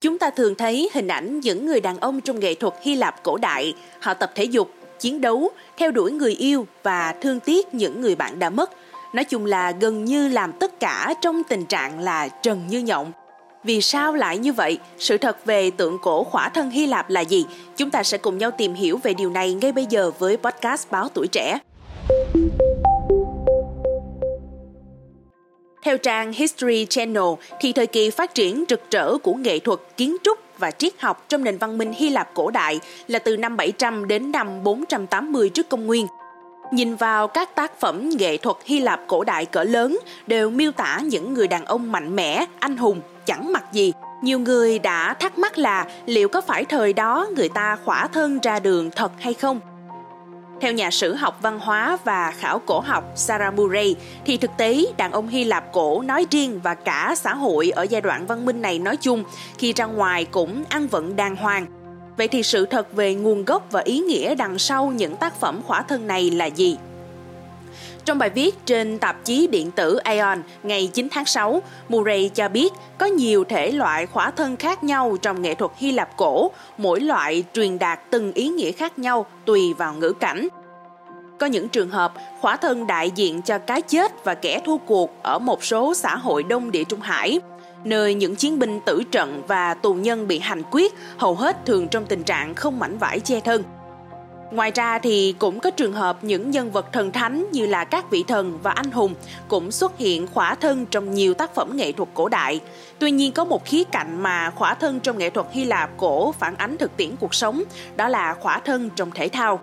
Chúng ta thường thấy hình ảnh những người đàn ông trong nghệ thuật Hy Lạp cổ đại, họ tập thể dục, chiến đấu, theo đuổi người yêu và thương tiếc những người bạn đã mất. Nói chung là gần như làm tất cả trong tình trạng là trần như nhộng. Vì sao lại như vậy? Sự thật về tượng cổ khỏa thân Hy Lạp là gì? Chúng ta sẽ cùng nhau tìm hiểu về điều này ngay bây giờ với podcast Báo Tuổi Trẻ. Theo trang History Channel, thì thời kỳ phát triển rực rỡ của nghệ thuật, kiến trúc và triết học trong nền văn minh Hy Lạp cổ đại là từ năm 700 đến năm 480 trước công nguyên. Nhìn vào các tác phẩm nghệ thuật Hy Lạp cổ đại cỡ lớn đều miêu tả những người đàn ông mạnh mẽ, anh hùng, chẳng mặc gì. Nhiều người đã thắc mắc là liệu có phải thời đó người ta khỏa thân ra đường thật hay không? Theo nhà sử học văn hóa và khảo cổ học Sarah Murray, thì thực tế đàn ông Hy Lạp cổ nói riêng và cả xã hội ở giai đoạn văn minh này nói chung khi ra ngoài cũng ăn vận đàng hoàng. Vậy thì sự thật về nguồn gốc và ý nghĩa đằng sau những tác phẩm khỏa thân này là gì? Trong bài viết trên tạp chí điện tử Aeon ngày 9 tháng 6, Murray cho biết có nhiều thể loại khỏa thân khác nhau trong nghệ thuật Hy Lạp cổ, mỗi loại truyền đạt từng ý nghĩa khác nhau tùy vào ngữ cảnh. Có những trường hợp khỏa thân đại diện cho cái chết và kẻ thua cuộc ở một số xã hội đông địa Trung Hải, nơi những chiến binh tử trận và tù nhân bị hành quyết hầu hết thường trong tình trạng không mảnh vải che thân. Ngoài ra thì cũng có trường hợp những nhân vật thần thánh như là các vị thần và anh hùng cũng xuất hiện khỏa thân trong nhiều tác phẩm nghệ thuật cổ đại. Tuy nhiên có một khía cạnh mà khỏa thân trong nghệ thuật Hy Lạp cổ phản ánh thực tiễn cuộc sống, đó là khỏa thân trong thể thao.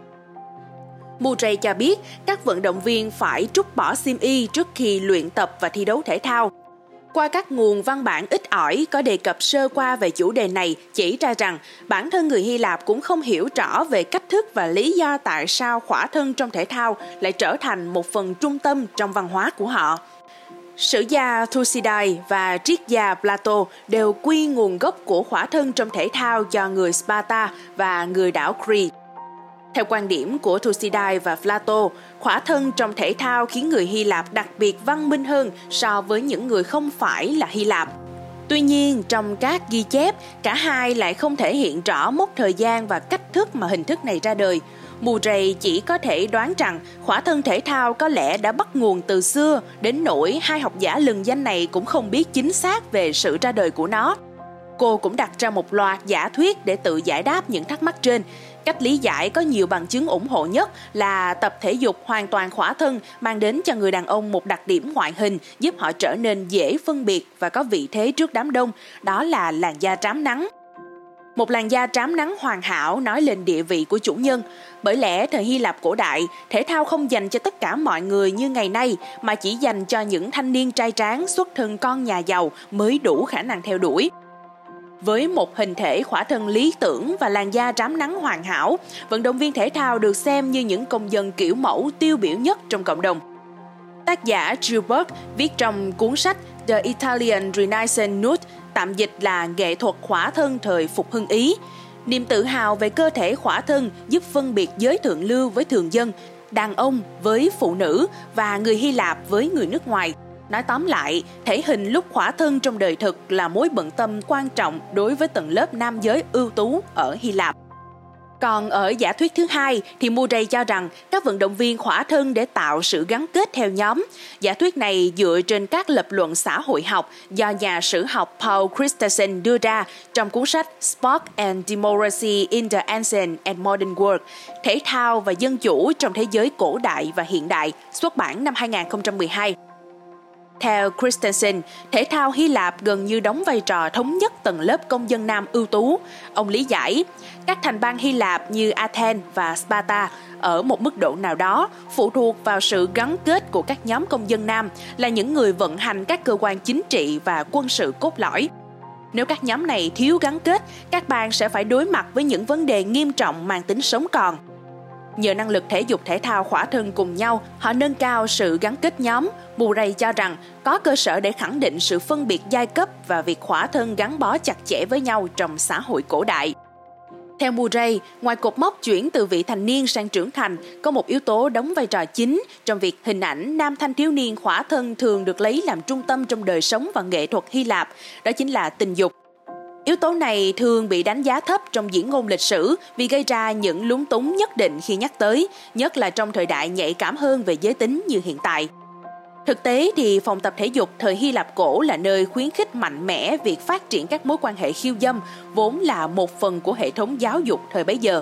Murray cho biết các vận động viên phải trút bỏ xiêm y trước khi luyện tập và thi đấu thể thao qua các nguồn văn bản ít ỏi có đề cập sơ qua về chủ đề này, chỉ ra rằng bản thân người Hy Lạp cũng không hiểu rõ về cách thức và lý do tại sao khỏa thân trong thể thao lại trở thành một phần trung tâm trong văn hóa của họ. Sử gia Thucydides và triết gia Plato đều quy nguồn gốc của khỏa thân trong thể thao cho người Sparta và người đảo Crete. Theo quan điểm của Thucydides và Plato, khỏa thân trong thể thao khiến người Hy Lạp đặc biệt văn minh hơn so với những người không phải là Hy Lạp. Tuy nhiên, trong các ghi chép, cả hai lại không thể hiện rõ mốc thời gian và cách thức mà hình thức này ra đời. Murray chỉ có thể đoán rằng khỏa thân thể thao có lẽ đã bắt nguồn từ xưa, đến nỗi hai học giả lừng danh này cũng không biết chính xác về sự ra đời của nó. Cô cũng đặt ra một loạt giả thuyết để tự giải đáp những thắc mắc trên. Cách lý giải có nhiều bằng chứng ủng hộ nhất là tập thể dục hoàn toàn khỏa thân mang đến cho người đàn ông một đặc điểm ngoại hình giúp họ trở nên dễ phân biệt và có vị thế trước đám đông, đó là làn da trám nắng. Một làn da trám nắng hoàn hảo nói lên địa vị của chủ nhân. Bởi lẽ thời Hy Lạp cổ đại, thể thao không dành cho tất cả mọi người như ngày nay mà chỉ dành cho những thanh niên trai tráng xuất thân con nhà giàu mới đủ khả năng theo đuổi. Với một hình thể khỏa thân lý tưởng và làn da rám nắng hoàn hảo, vận động viên thể thao được xem như những công dân kiểu mẫu tiêu biểu nhất trong cộng đồng. Tác giả Gilbert viết trong cuốn sách The Italian Renaissance Nude, tạm dịch là nghệ thuật khỏa thân thời phục hưng Ý. Niềm tự hào về cơ thể khỏa thân giúp phân biệt giới thượng lưu với thường dân, đàn ông với phụ nữ và người Hy Lạp với người nước ngoài – Nói tóm lại, thể hình lúc khỏa thân trong đời thực là mối bận tâm quan trọng đối với tầng lớp nam giới ưu tú ở Hy Lạp. Còn ở giả thuyết thứ hai thì Murray cho rằng các vận động viên khỏa thân để tạo sự gắn kết theo nhóm. Giả thuyết này dựa trên các lập luận xã hội học do nhà sử học Paul Christensen đưa ra trong cuốn sách Sport and Democracy in the Ancient and Modern World, thể thao và dân chủ trong thế giới cổ đại và hiện đại, xuất bản năm 2012. Theo Christensen, thể thao Hy Lạp gần như đóng vai trò thống nhất tầng lớp công dân nam ưu tú. Ông lý giải, các thành bang Hy Lạp như Athens và Sparta ở một mức độ nào đó phụ thuộc vào sự gắn kết của các nhóm công dân nam là những người vận hành các cơ quan chính trị và quân sự cốt lõi. Nếu các nhóm này thiếu gắn kết, các bang sẽ phải đối mặt với những vấn đề nghiêm trọng mang tính sống còn. Nhờ năng lực thể dục thể thao khỏa thân cùng nhau, họ nâng cao sự gắn kết nhóm. Murray cho rằng có cơ sở để khẳng định sự phân biệt giai cấp và việc khỏa thân gắn bó chặt chẽ với nhau trong xã hội cổ đại. Theo Murray, ngoài cột mốc chuyển từ vị thành niên sang trưởng thành, có một yếu tố đóng vai trò chính trong việc hình ảnh nam thanh thiếu niên khỏa thân thường được lấy làm trung tâm trong đời sống và nghệ thuật Hy Lạp, đó chính là tình dục. Yếu tố này thường bị đánh giá thấp trong diễn ngôn lịch sử vì gây ra những lúng túng nhất định khi nhắc tới, nhất là trong thời đại nhạy cảm hơn về giới tính như hiện tại. Thực tế thì phòng tập thể dục thời Hy Lạp cổ là nơi khuyến khích mạnh mẽ việc phát triển các mối quan hệ khiêu dâm, vốn là một phần của hệ thống giáo dục thời bấy giờ.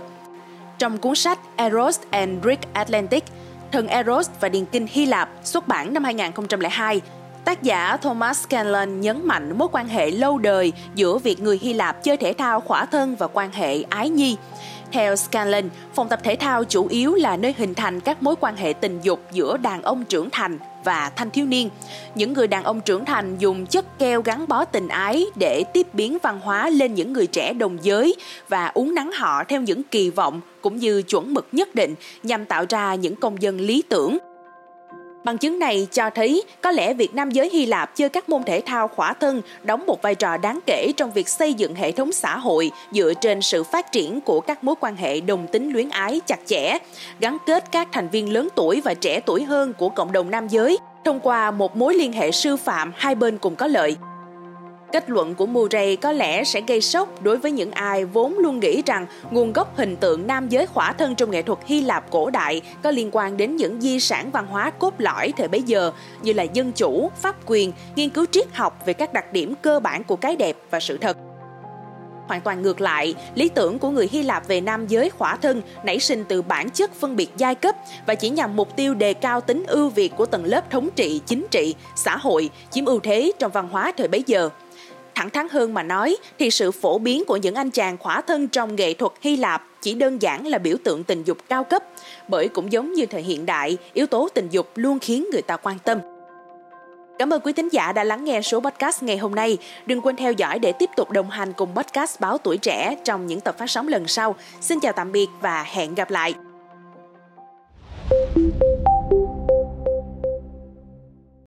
Trong cuốn sách Eros and Greek Atlantic, Thần Eros và Điền kinh Hy Lạp xuất bản năm 2002, Tác giả Thomas Scanlon nhấn mạnh mối quan hệ lâu đời giữa việc người Hy Lạp chơi thể thao khỏa thân và quan hệ ái nhi. Theo Scanlon, phòng tập thể thao chủ yếu là nơi hình thành các mối quan hệ tình dục giữa đàn ông trưởng thành và thanh thiếu niên. Những người đàn ông trưởng thành dùng chất keo gắn bó tình ái để tiếp biến văn hóa lên những người trẻ đồng giới và uống nắng họ theo những kỳ vọng cũng như chuẩn mực nhất định nhằm tạo ra những công dân lý tưởng Bằng chứng này cho thấy có lẽ việc nam giới Hy Lạp chơi các môn thể thao khỏa thân đóng một vai trò đáng kể trong việc xây dựng hệ thống xã hội dựa trên sự phát triển của các mối quan hệ đồng tính luyến ái chặt chẽ, gắn kết các thành viên lớn tuổi và trẻ tuổi hơn của cộng đồng nam giới thông qua một mối liên hệ sư phạm hai bên cùng có lợi. Kết luận của Murray có lẽ sẽ gây sốc đối với những ai vốn luôn nghĩ rằng nguồn gốc hình tượng nam giới khỏa thân trong nghệ thuật Hy Lạp cổ đại có liên quan đến những di sản văn hóa cốt lõi thời bấy giờ như là dân chủ, pháp quyền, nghiên cứu triết học về các đặc điểm cơ bản của cái đẹp và sự thật. Hoàn toàn ngược lại, lý tưởng của người Hy Lạp về nam giới khỏa thân nảy sinh từ bản chất phân biệt giai cấp và chỉ nhằm mục tiêu đề cao tính ưu việt của tầng lớp thống trị, chính trị, xã hội, chiếm ưu thế trong văn hóa thời bấy giờ. Thẳng thắn hơn mà nói thì sự phổ biến của những anh chàng khỏa thân trong nghệ thuật Hy Lạp chỉ đơn giản là biểu tượng tình dục cao cấp, bởi cũng giống như thời hiện đại, yếu tố tình dục luôn khiến người ta quan tâm. Cảm ơn quý thính giả đã lắng nghe số podcast ngày hôm nay. Đừng quên theo dõi để tiếp tục đồng hành cùng podcast Báo Tuổi Trẻ trong những tập phát sóng lần sau. Xin chào tạm biệt và hẹn gặp lại.